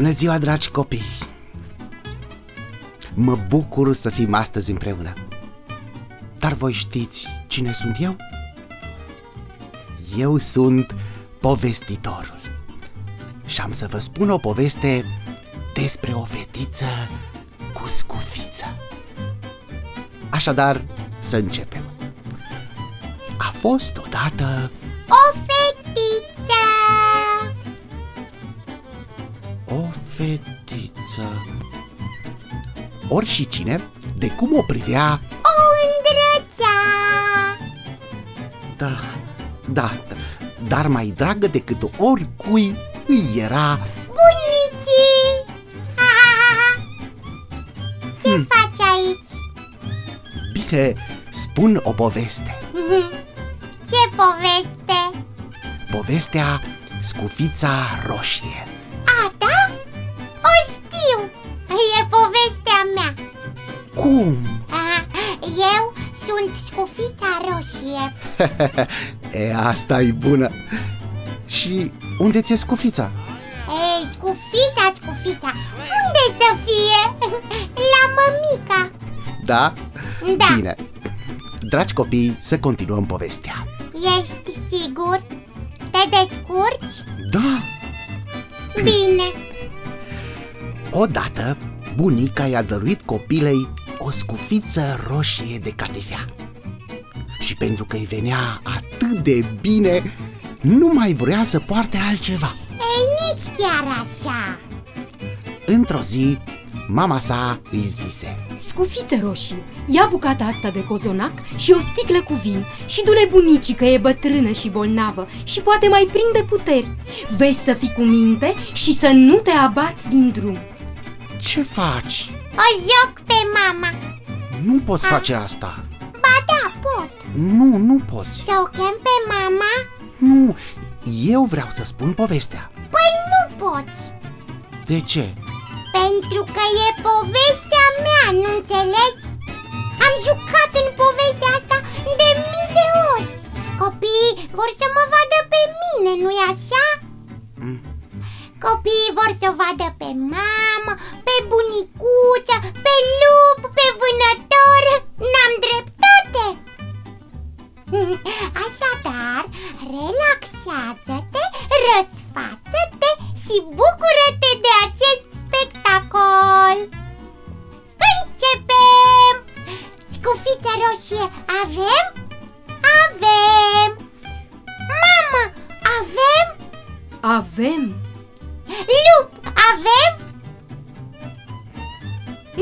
Bună ziua, dragi copii! Mă bucur să fim astăzi împreună. Dar voi știți cine sunt eu? Eu sunt povestitorul. Și am să vă spun o poveste despre o fetiță cu scufiță. Așadar, să începem. A fost odată O fetiță. Ori și cine, de cum o privea, O îndrăcea da, da, dar mai dragă decât oricui îi era Bunicii ha, ha, ha, ha. Ce Hmm. faci aici? Bine, spun o poveste Ce poveste? Povestea Scufița Roșie Cum? Aha, Eu sunt scufița roșie e, asta e bună Și unde ți-e Scufița? Ei, scufița, scufița Unde să fie? La mămica Da? Da, Bine Dragi copii, să continuăm povestea ești sigur? Te descurci? Da, Bine Odată, bunica i-a dăruit copilei o scufiță roșie de catifea. Și pentru că îi venea atât de bine, nu mai vrea să poarte altceva. Ei, nici chiar așa Într-o zi, mama sa îi zise Scufițe roșii, ia bucata asta de cozonac și o sticlă cu vin și du-le bunicii că e bătrână și bolnavă și poate mai prinde puteri. Vezi să fii cu minte și să nu te abați din drum. Ce faci? O joc pe mama Nu poți face asta Ba da, pot Nu, nu poți Să o chem pe mama? Nu, eu vreau să spun povestea Păi nu poți De ce? Pentru că e povestea mea, nu înțelegi? Am jucat în povestea asta de mii de ori Copiii vor să mă vadă pe mine, nu-i așa? Mm. Copiii vor să o vadă pe mamă, pe bunicuță, pe lup, pe vânător N-am dreptate? Așadar, relaxează-te, răsfață-te și bucură-te de acest spectacol Începem! Scufița roșie avem? Avem! Mamă, avem? Avem! Lup, avem?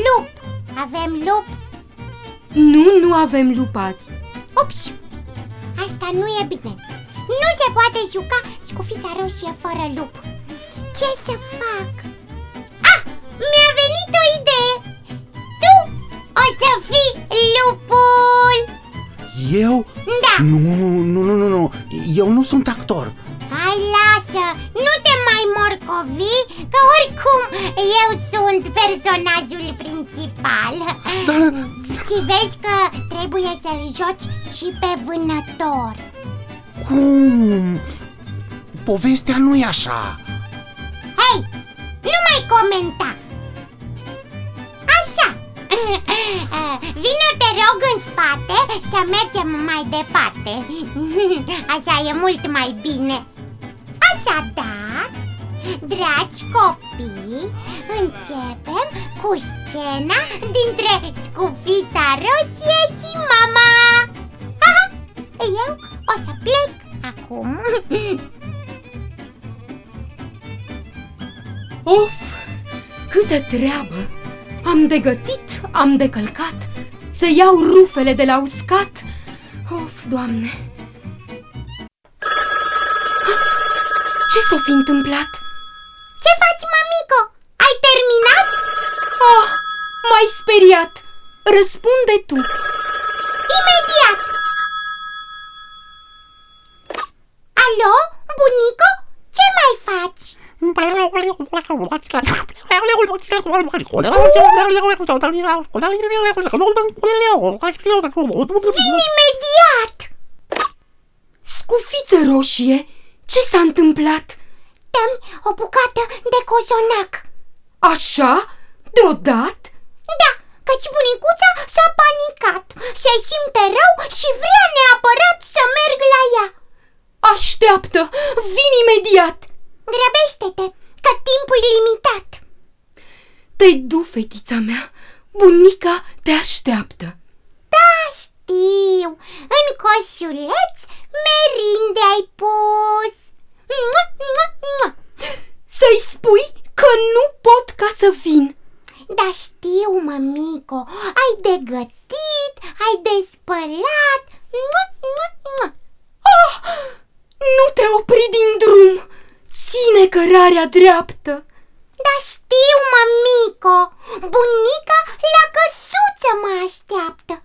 Lup, avem lup? Nu, nu avem lup azi. Ups, asta nu e bine. Nu se poate juca scufița roșie fără lup. Ce să fac? Ah, mi-a venit o idee. Tu o să fii lupul. Eu? Da, Nu, nu, nu, nu, nu, eu nu sunt actor. Hai lasă, nu te mai morcovi Că oricum eu sunt personajul principal Dar Și vezi că trebuie să-l joci și pe vânător cum? Povestea nu e așa Hei, nu mai comenta! Așa! Vino te rog în spate să mergem mai departe Așa e mult mai bine Așadar, dragi copii, începem cu scena dintre Scufița Roșie și mama Aha, Eu o să plec acum Of, câtă treabă! Am de gătit, am de călcat, să iau rufele de la uscat. Of, Doamne! Ce s-o fi întâmplat? Ce faci, mămico? Ai terminat? Oh, m-ai speriat! Răspunde tu! Imediat! Alo, bunico? Ce mai faci? Vin imediat! Scufiță roșie, ce s-a întâmplat? Dă-mi o bucată de cozonac Așa? Deodată? Da, căci bunicuța s-a panicat, se simte rău și vrea neapărat să merg la ea. Așteaptă, vin imediat! Grăbește-te, că timpul e limitat. Te du, fetița mea, bunica te așteaptă. Da, știu, în coșuleț merinde ai pus. Mua, mua, mua. Să-i spui că nu pot ca să vin. Da, știu, mămico, ai de gătit, ai de spălat. Mua, mua, mua. Ah, nu te opri din drum! Ține cărarea dreaptă! Da, știu, mămico, bunica la căsuță mă așteaptă.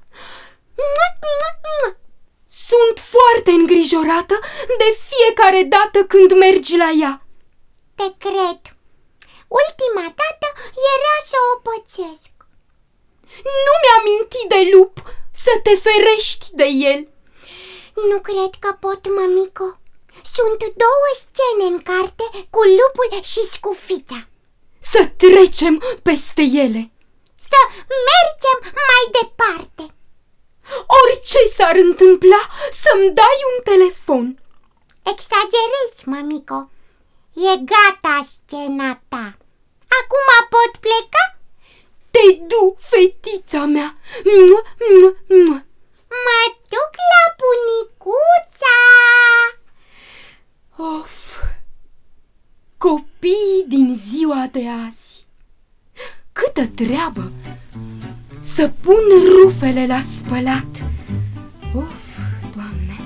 Mua, mua, mua. Sunt foarte îngrijorată de fiecare dată când mergi la ea. Te cred. Ultima dată era să o pățesc. Nu mi-aminti de lup să te ferești de el. Nu cred că pot, mămico. Sunt două scene în carte cu lupul și scufița. Să trecem peste ele. Să mergem mai departe. Orice s-ar întâmpla să-mi dai un telefon. Exagerezi, mămico. E gata scena ta. Acum pot pleca? Te du, fetița mea. Mua, mua, mua. Mă duc la bunicuța. Of, copiii din ziua de azi. Câtă treabă să pun rufele la spălat. Of, Doamne.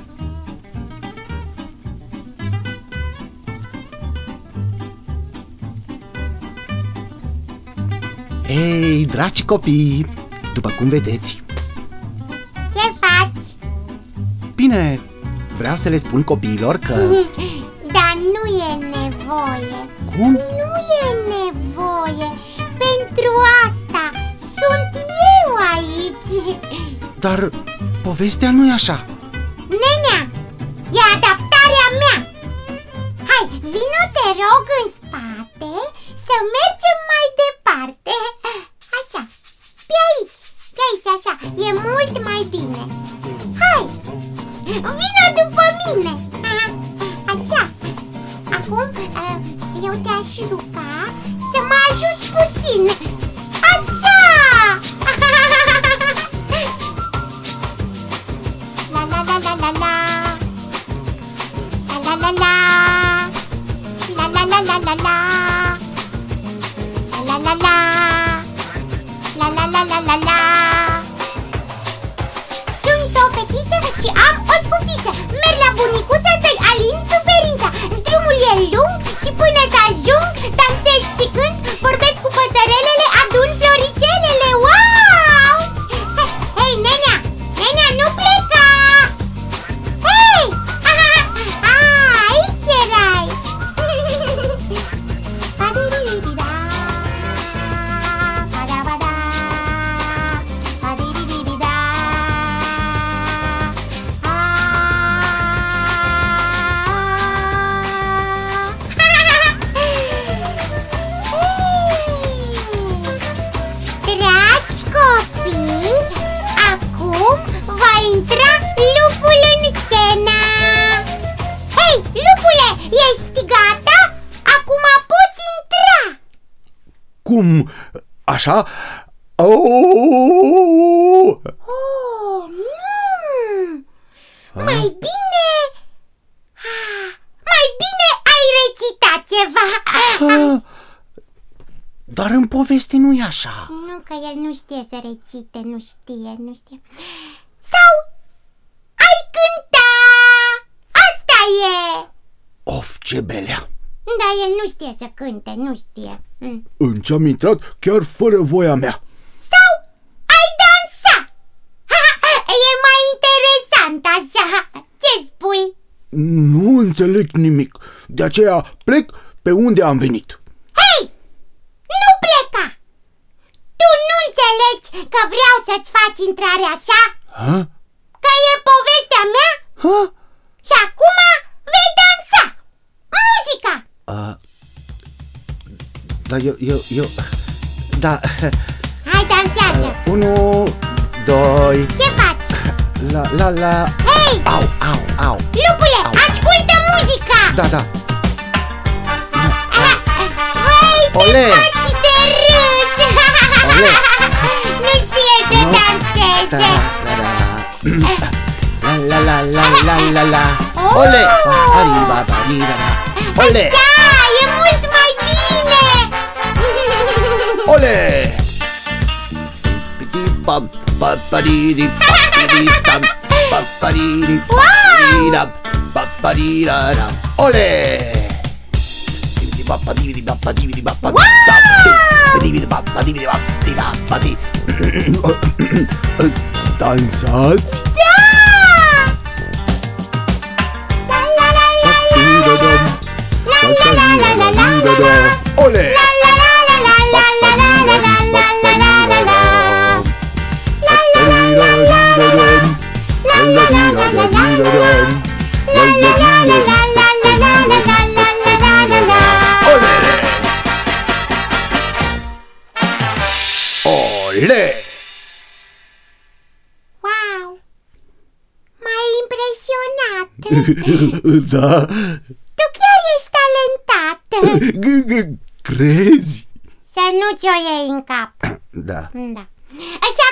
Ei, dragi copii, după cum vedeți, Ce faci? bine, vreau să le spun copiilor că... Dar nu e nevoie. Cum? Nu e nevoie. Pentru asta sunt eu aici. Dar povestea nu e așa. Nenea, e adaptarea mea. Hai, vino te rog în spate să mergem Așa? Oh! Oh, nu! Mai bine... Ah, Mai bine ai recitat ceva. Ah, Dar în poveste nu e așa. Nu, că el nu știe să recite, nu știe, nu știe. Sau ai cânta! Asta e! Of, ce belea! Dar el nu știe să cânte, nu știe. Mm. În ce am intrat chiar fără voia mea. Sau ai dansa! E mai interesant așa. Ce spui? Nu înțeleg nimic. De aceea plec pe unde am venit. Hei! Nu pleca! Tu nu înțelegi că vreau să-ți faci intrare așa? Ha? Că e povestea mea? Ha? Și acum vei dansa! Muzica! A, Da, eu, eu, eu Da, Hai, dansează! unu, doi Ce faci? La, la, la Hei, Au, au, au lupule, Au. ascultă muzica! Da, da Hai, te Ole! faci de râs! Ole! Nu știe să Nu. Da, danseze! la, la, la, la, la, la, la, la Oh! Ole! Arriba, arriba, Ole! Da, Ole! Wow! Ole! Dansați? Da! Ole! Ole! Wow! M-ai impresionat! Da? Tu chiar ești talentat! Crezi? Să nu ți-o iei în cap! Da. Da. Și acum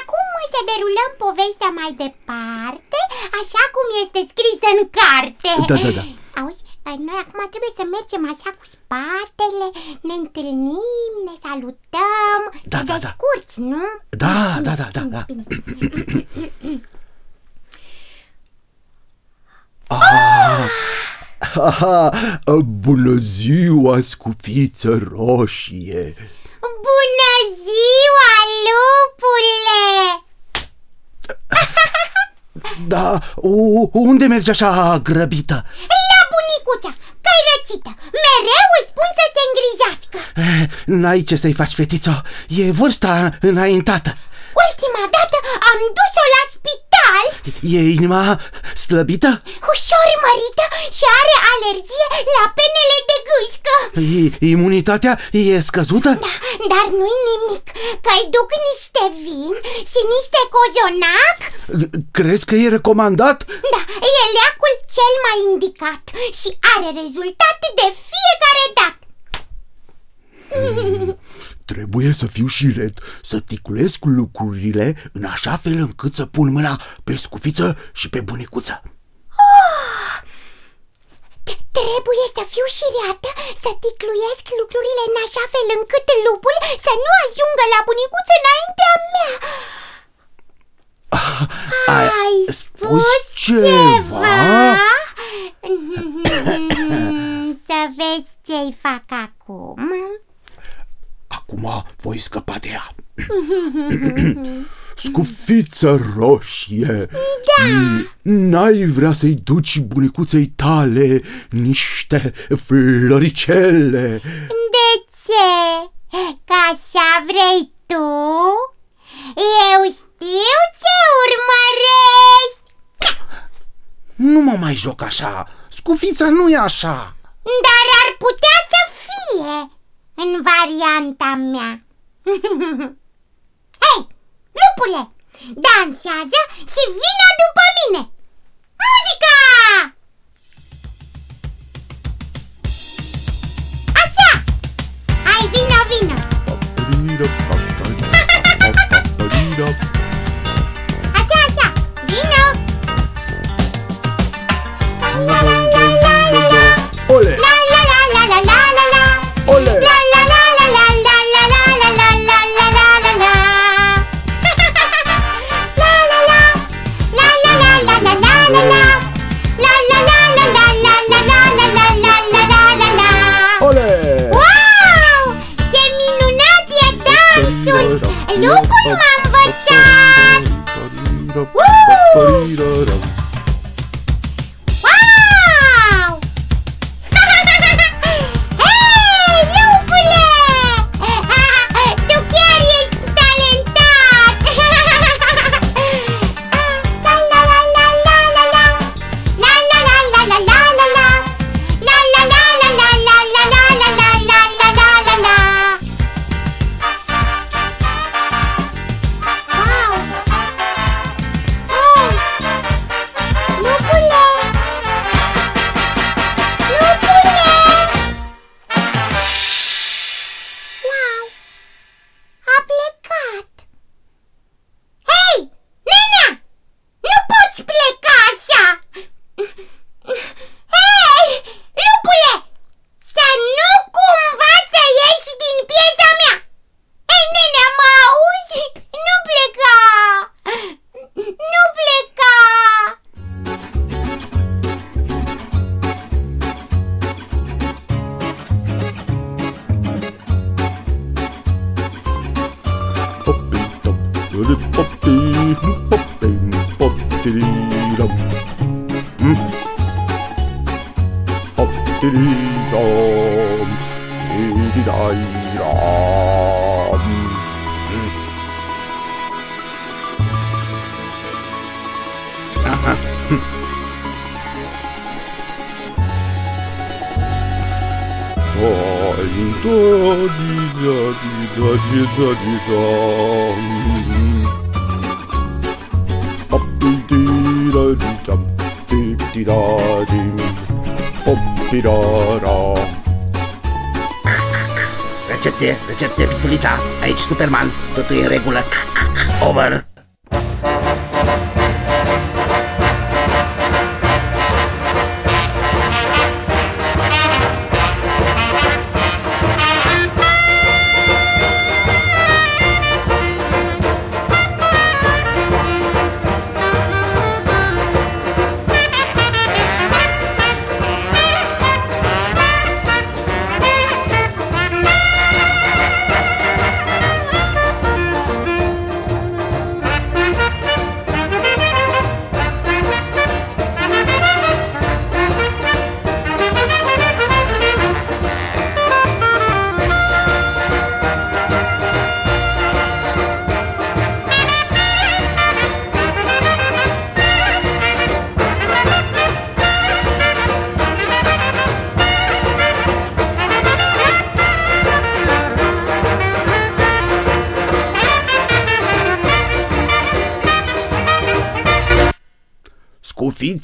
să derulăm povestea mai departe, așa cum este scris în carte. Da, da, da. Auzi, noi acum trebuie să mergem așa cu spatele, ne întâlnim, ne salutăm, Da, te da, da. descurci, nu? Da, da, da, da, da. Bine. Aha, bună ziua, scufiță roșie! Bună ziua, lupule! Da, u- unde mergi așa grăbită? La bunicuța, că-i răcită, mereu îi spun să se îngrijească. Eh, N-ai ce să-i faci, fetițo, e vârsta înaintată. Ultima dată am dus-o la spital E inima slăbită? Ușor mărită și are alergie la penele de gâșcă I- Imunitatea e scăzută? Da, dar nu-i nimic, că-i duc niște vin și niște cozonac Crezi că e recomandat? Da, e leacul cel mai indicat și are rezultate de fiecare dată Trebuie să fiu și red, să ticulesc lucrurile în așa fel încât să pun mâna pe scufiță și pe bunicuță. Trebuie să fiu și reată, să ticluiesc lucrurile în așa fel încât lupul să nu ajungă la bunicuță înaintea mea Ai spus ceva? Să vezi ce-i fac acum Acum voi scăpa de ea. Scufiță roșie. Da. N-ai vrea să-i duci bunicuței tale niște floricele? De ce? Că așa vrei tu? Eu știu ce urmărești Nu mă mai joc așa. Scufița nu e așa. Dar ar putea să fie în varianta mea. Hei, lupule, dansează și vină după mine Recepție, recepție, Pitulicea, aici Superman, totul e în regulă, over.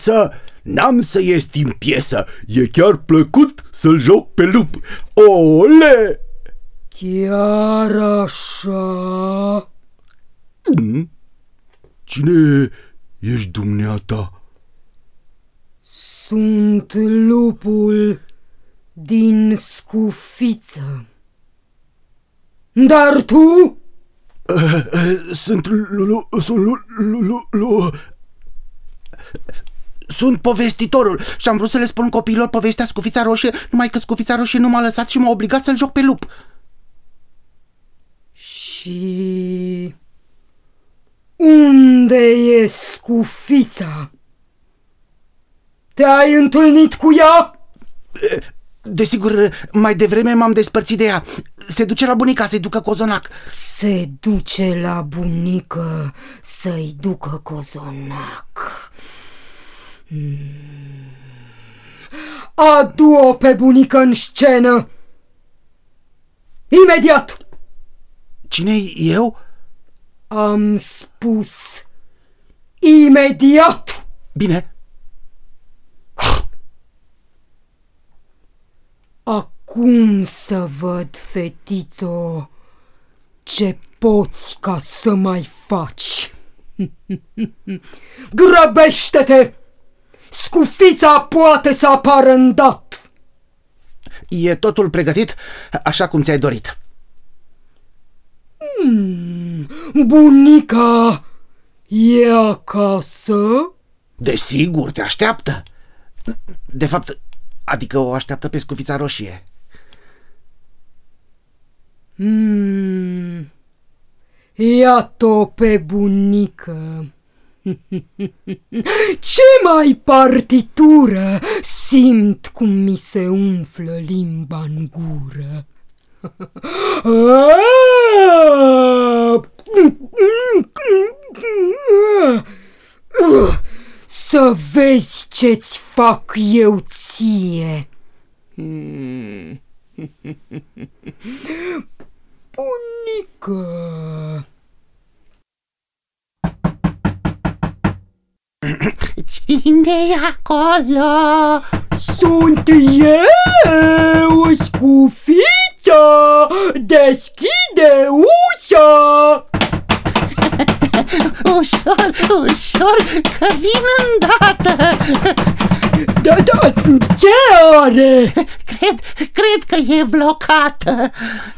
Scufiță, n-am să ies din piesă, e chiar plăcut să-l joc pe lup. Ole! Chiar așa? Hmm? Cine ești dumneata? Sunt lupul din scufiță. Dar tu? Uh, uh, sunt lu, sunt lu, lu, lu, lu, sunt povestitorul și am vrut să le spun copiilor povestea Scufița Roșie, numai că Scufița Roșie nu m-a lăsat și m-a obligat să-l joc pe lup. Și... Unde e Scufița? Te-ai întâlnit cu ea? Desigur, mai devreme m-am despărțit de ea. Se duce la bunica să-i ducă cozonac. Se duce la bunică să-i ducă cozonac. Adu-o pe bunică în scenă! Imediat! cine eu? Am spus imediat! Bine. Acum să văd, fetițo, ce poți ca să mai faci. Grăbește-te! Scufița poate să apară în dat. E totul pregătit așa cum ți-ai dorit. Hmm, bunica e acasă? Desigur, te așteaptă. De fapt, adică o așteaptă pe scufița roșie. Hmm, iată pe bunică. Ce mai partitură! Simt cum mi se umflă limba în gură. Să vezi ce-ți fac eu ție. Bunică! Cine e acolo? Sunt eu, scufița! Deschide ușa! ușor, ușor, că vin îndată Da, da, ce are? Cred, cred că e blocată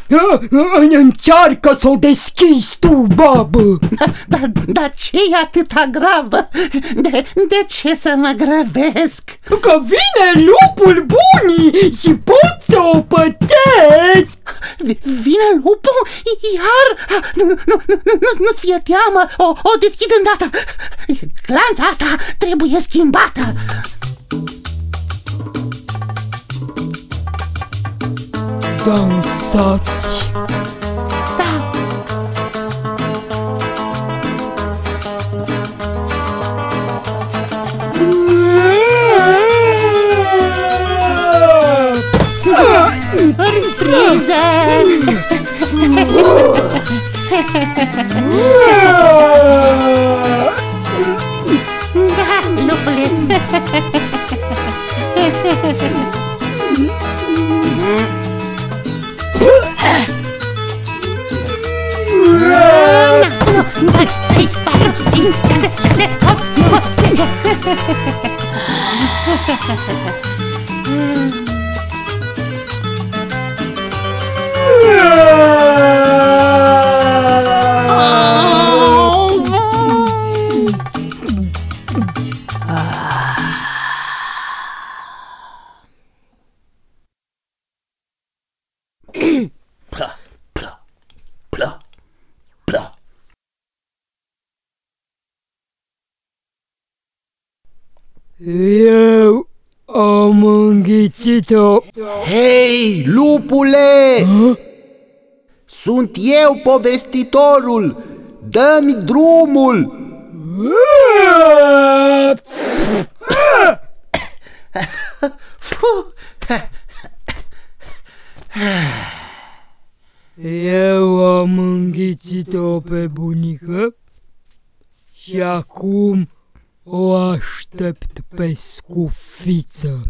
A, a, Încearcă să o deschizi tu, babă Dar, dar ce e atâta gravă? De, de ce să mă grăbesc? Că vine lupul bunii și pot să o pățesc Vi- Vine lupul? Iar? Nu, nu, nu, nu, nu, nu-ți fie teamă, o, o deschid îndată Clanța asta trebuie schimbată Dansați Da, surpriză! Da, lupule Mm-hmm. Eu am înghițit-o Hei, lupule! Sunt eu povestitorul! Dă-mi drumul! Eu am înghițit-o pe bunică și acum o aștept pe scufiță.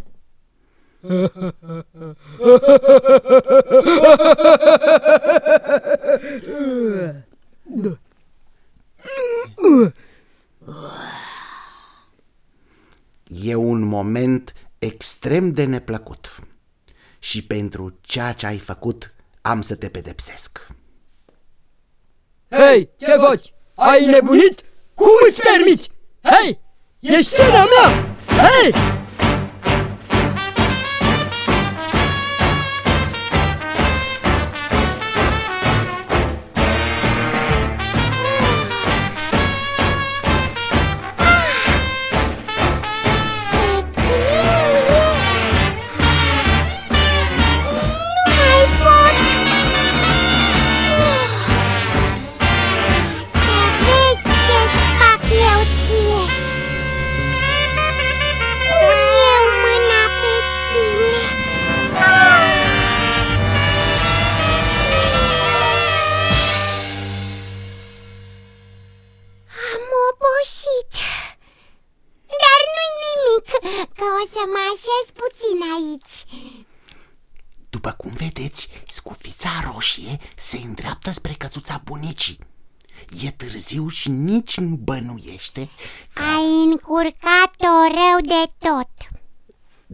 E un moment extrem de neplăcut. Și pentru ceea ce ai făcut, am să te pedepsesc. Hei, ce faci? Ai nebunit? Cum îți permiți? Hei, e scena mea! Hei! Ce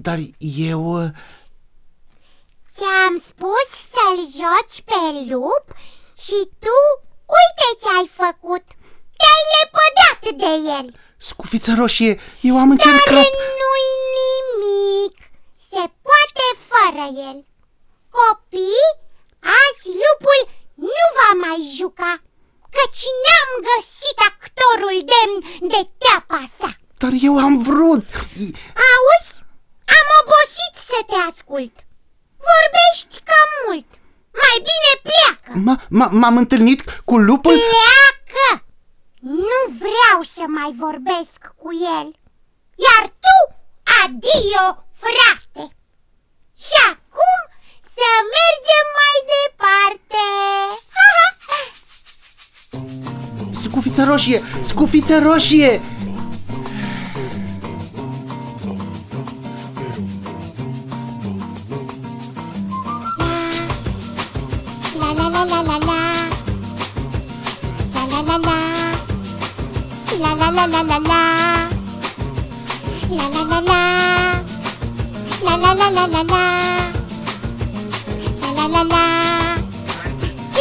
dar eu... uh, Ți-am spus să-l joci pe lup și tu uite ce ai făcut. Te-ai lepădat de el. Scufița roșie, eu am Dar încercat... nu-i nimic. Se poate fără el. Copii, azi lupul nu va mai juca, căci n-am găsit actorul demn de teapa sa. Dar eu am vrut... I- Auzi? Am obosit să te ascult. Vorbești cam mult. Mai bine pleacă. m- m- M-am întâlnit cu lupul... Pleacă! Nu vreau să mai vorbesc cu el. Iar tu, adio, frate! Și acum să mergem mai departe. Scufița roșie! Scufița roșie! La la la la la la. La la la la. La la la la la la. La la la la La la la la la la La la la la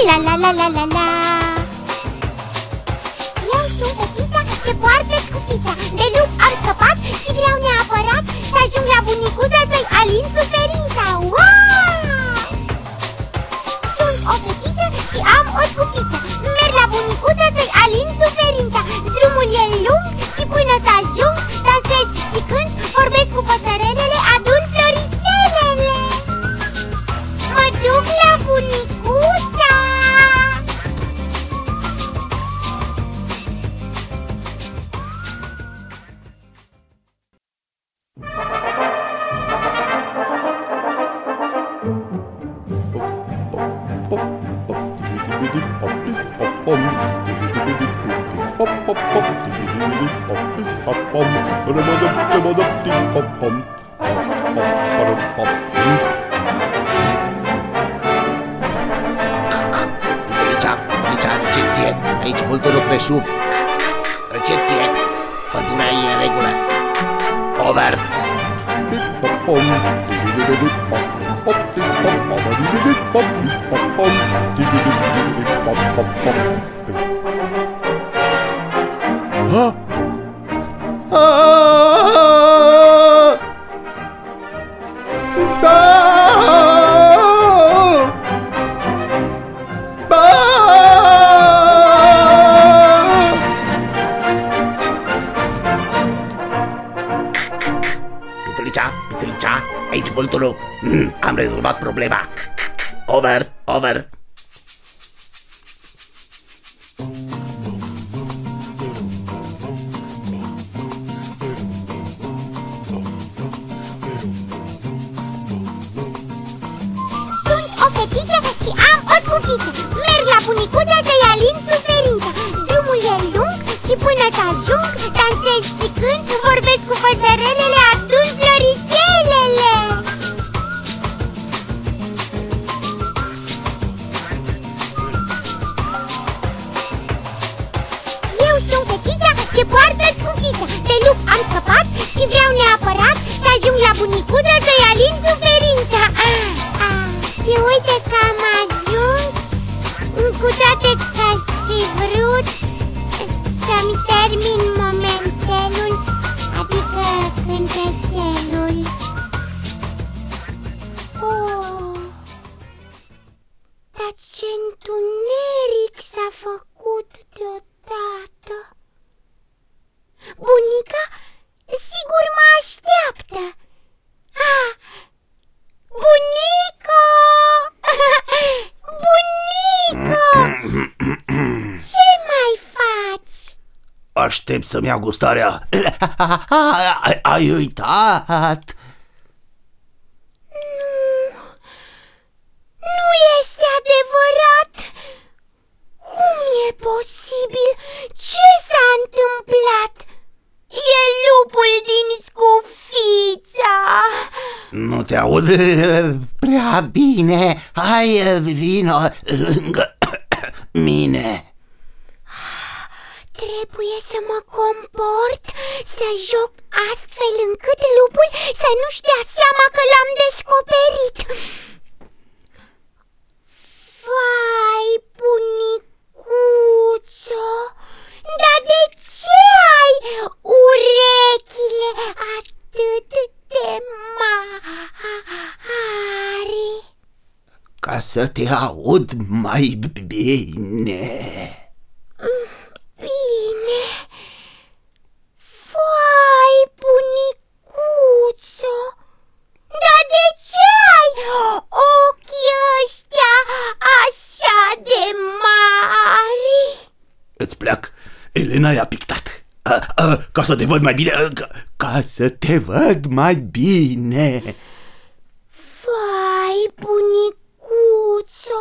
La la la la la la Eu sunt fetița ce poartă scufița Am rezolvat problema. Over, over Aștept să-mi iau gustarea Ai- Ai uitat? Nu este adevărat! Cum e posibil? Ce s-a întâmplat? E lupul din scufița! Nu te aud prea bine Hai, vino lângă mine Trebuie să mă comport, să joc astfel încât lupul să nu-și dea seama că l-am descoperit. Vai, bunicuțo, dar de ce ai urechile atât de mari? Ca să te aud mai bine Bine. Vai, bunicuțo, dar de ce ai ochii ăștia așa de mari? Îți plac? Elena i-a pictat a, a, Ca să te văd mai bine a, ca, Ca să te văd mai bine Vai, bunicuțo,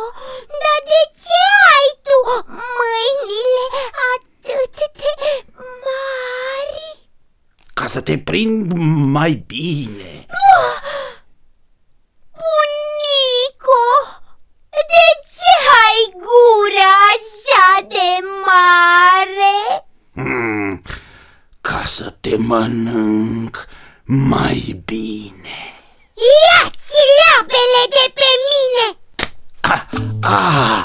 dar de ce ai tu mâinile atât de mari? Ca să te prind mai bine Bunico, de ce ai gura așa de mare? Hmm, Ca să te mănânc mai bine. Ia-ți labele de pe mine! Ah, să,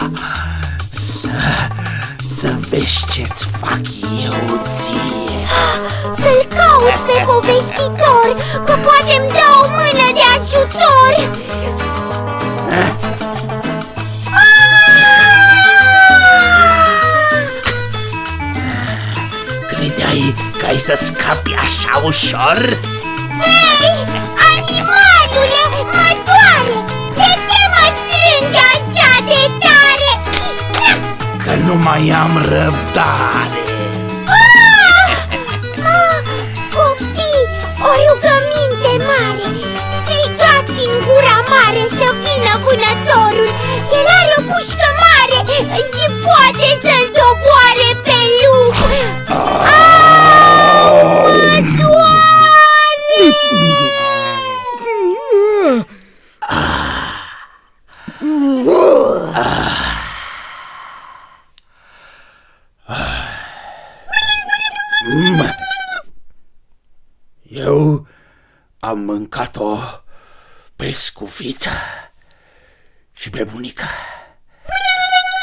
să vezi ce-ți fac eu ție. Să-l caut pe povestitor Că poate îmi dă o mână de ajutor Credeai că ai să scapi așa ușor? Hei, animalule, mă doare De ce mă strângi așa de tare? Că nu mai am răbdare. Ah, Copii, o rugăminte mare. Strigați în gura mare să vină vânătorul. El are o pușcă mare și poate să-l doboare pe lup. Au, mă doare! Eu am mâncat-o pe scufiță și pe bunica.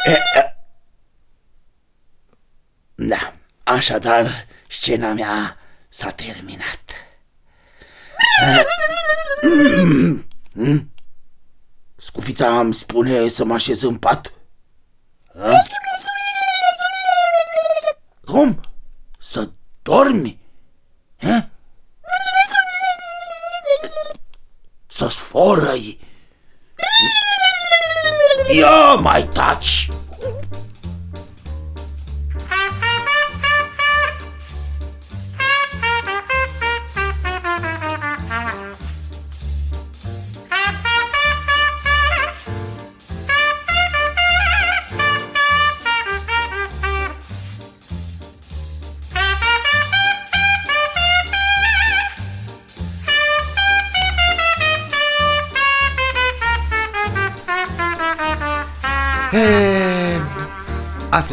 E, e. Da, așadar, scena mea s-a terminat. Mm? Scufița îmi spune să mă așez în pat? A? Cum? Să dormi? Ha? Să sforăi? Ia mai taci!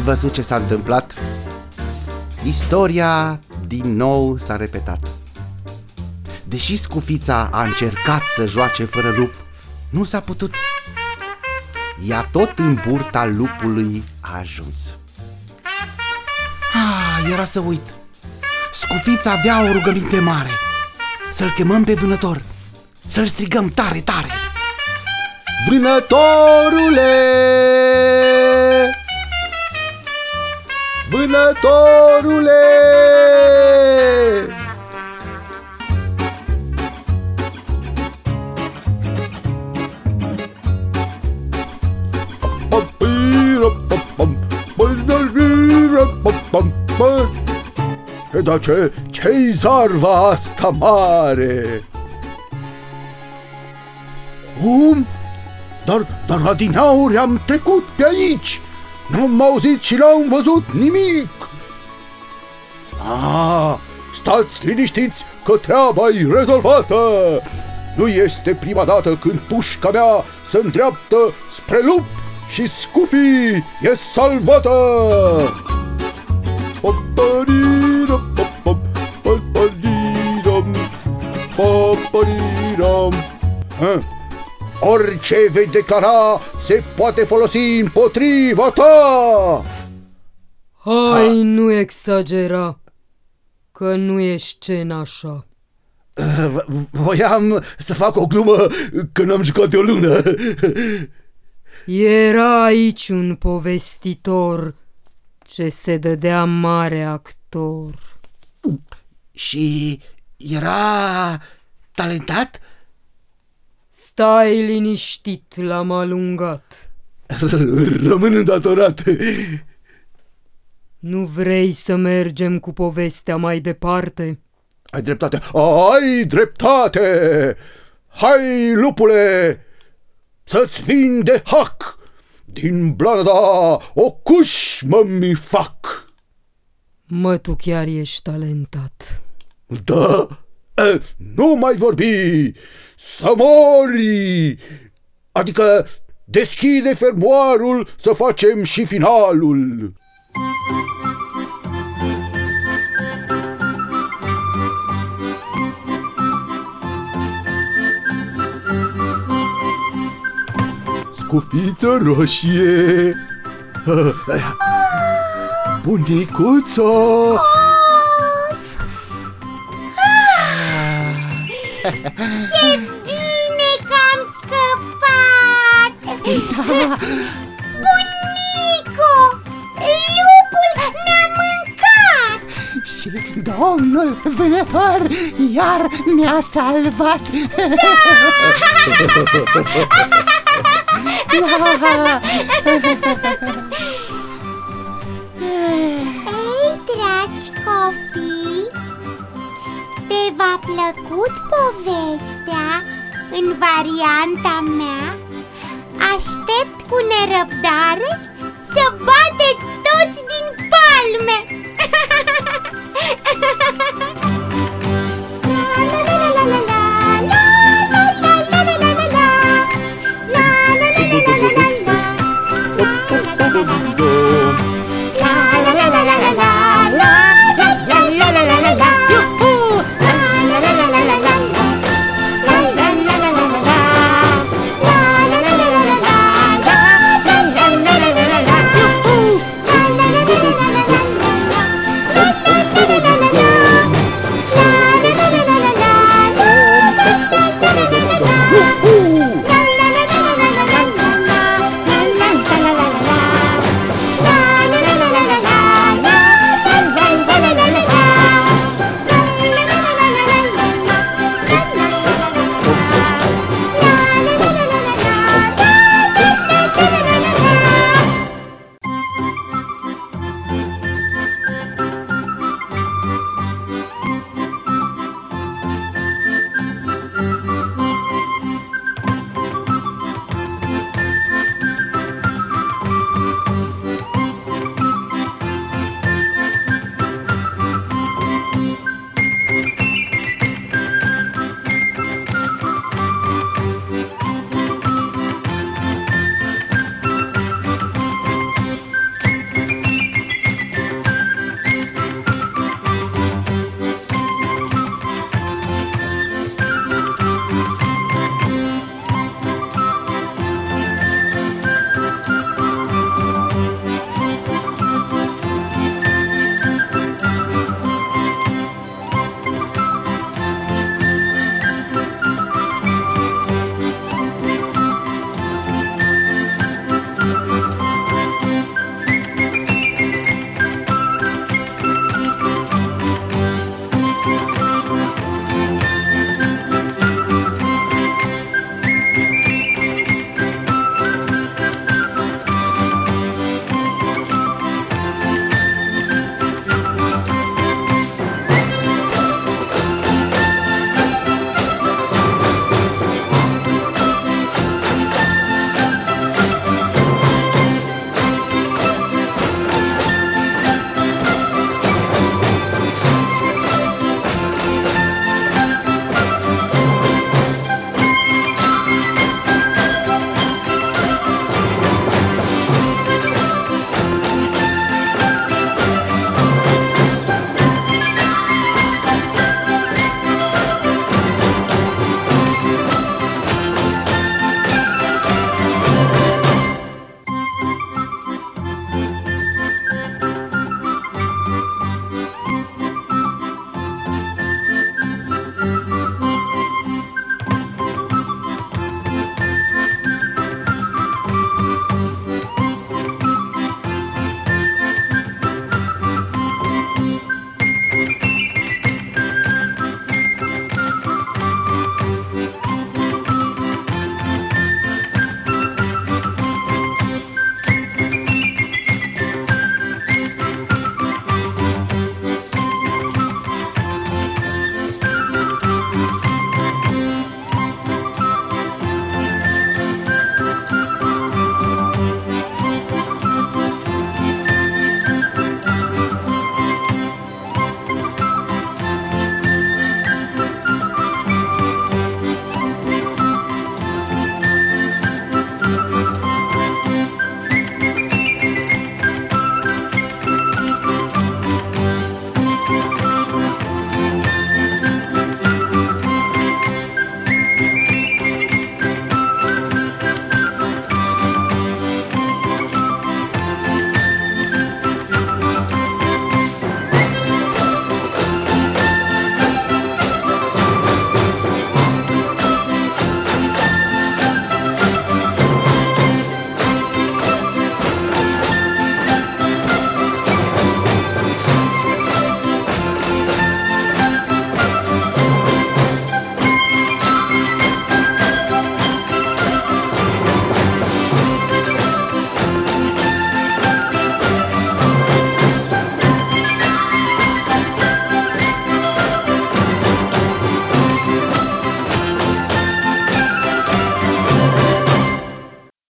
Văzut ce s-a întâmplat? Istoria din nou s-a repetat. Deși scufița a încercat să joace fără lup, nu s-a putut. Ea tot în burta lupului a ajuns. Ah, era să uit. Scufița avea o rugăminte mare. Să-l chemăm pe vânător. Să-l strigăm tare, tare. Vânătorule! Vânătorule! E da ce, ce-i zarva asta mare? Cum? Dar, dar adineauri am trecut pe aici. N-am auzit și n-am văzut nimic. Ah, stați liniștiți că treaba e rezolvată. Nu este prima dată când pușca mea se îndreaptă spre lup și Scufi e salvată. Papariram, Orice vei declara se poate folosi împotriva ta! Hai, nu exagera, că nu e scena așa. Voiam să fac o glumă că n-am jucat de o lună. Era aici un povestitor ce se dădea mare actor. Și era talentat? Stai liniștit, l-am alungat. Rămân îndatorat. Nu vrei să mergem cu povestea mai departe? Ai dreptate. Ai dreptate! Hai, lupule, să-ți vin de hac! Din blanada o cușmă mi fac! Mă, tu chiar ești talentat. Da, e, nu mai vorbi! Să mori! Adică deschide fermoarul să facem și finalul! Scufiță roșie! Bunicuțo! Oh! Ce bine că am scăpat! Da, Bunico! Lupul ne-a mâncat! și domnul vânător iar ne-a salvat Ei, V-a plăcut povestea în varianta mea? Aștept cu nerăbdare să bateți toți din palme!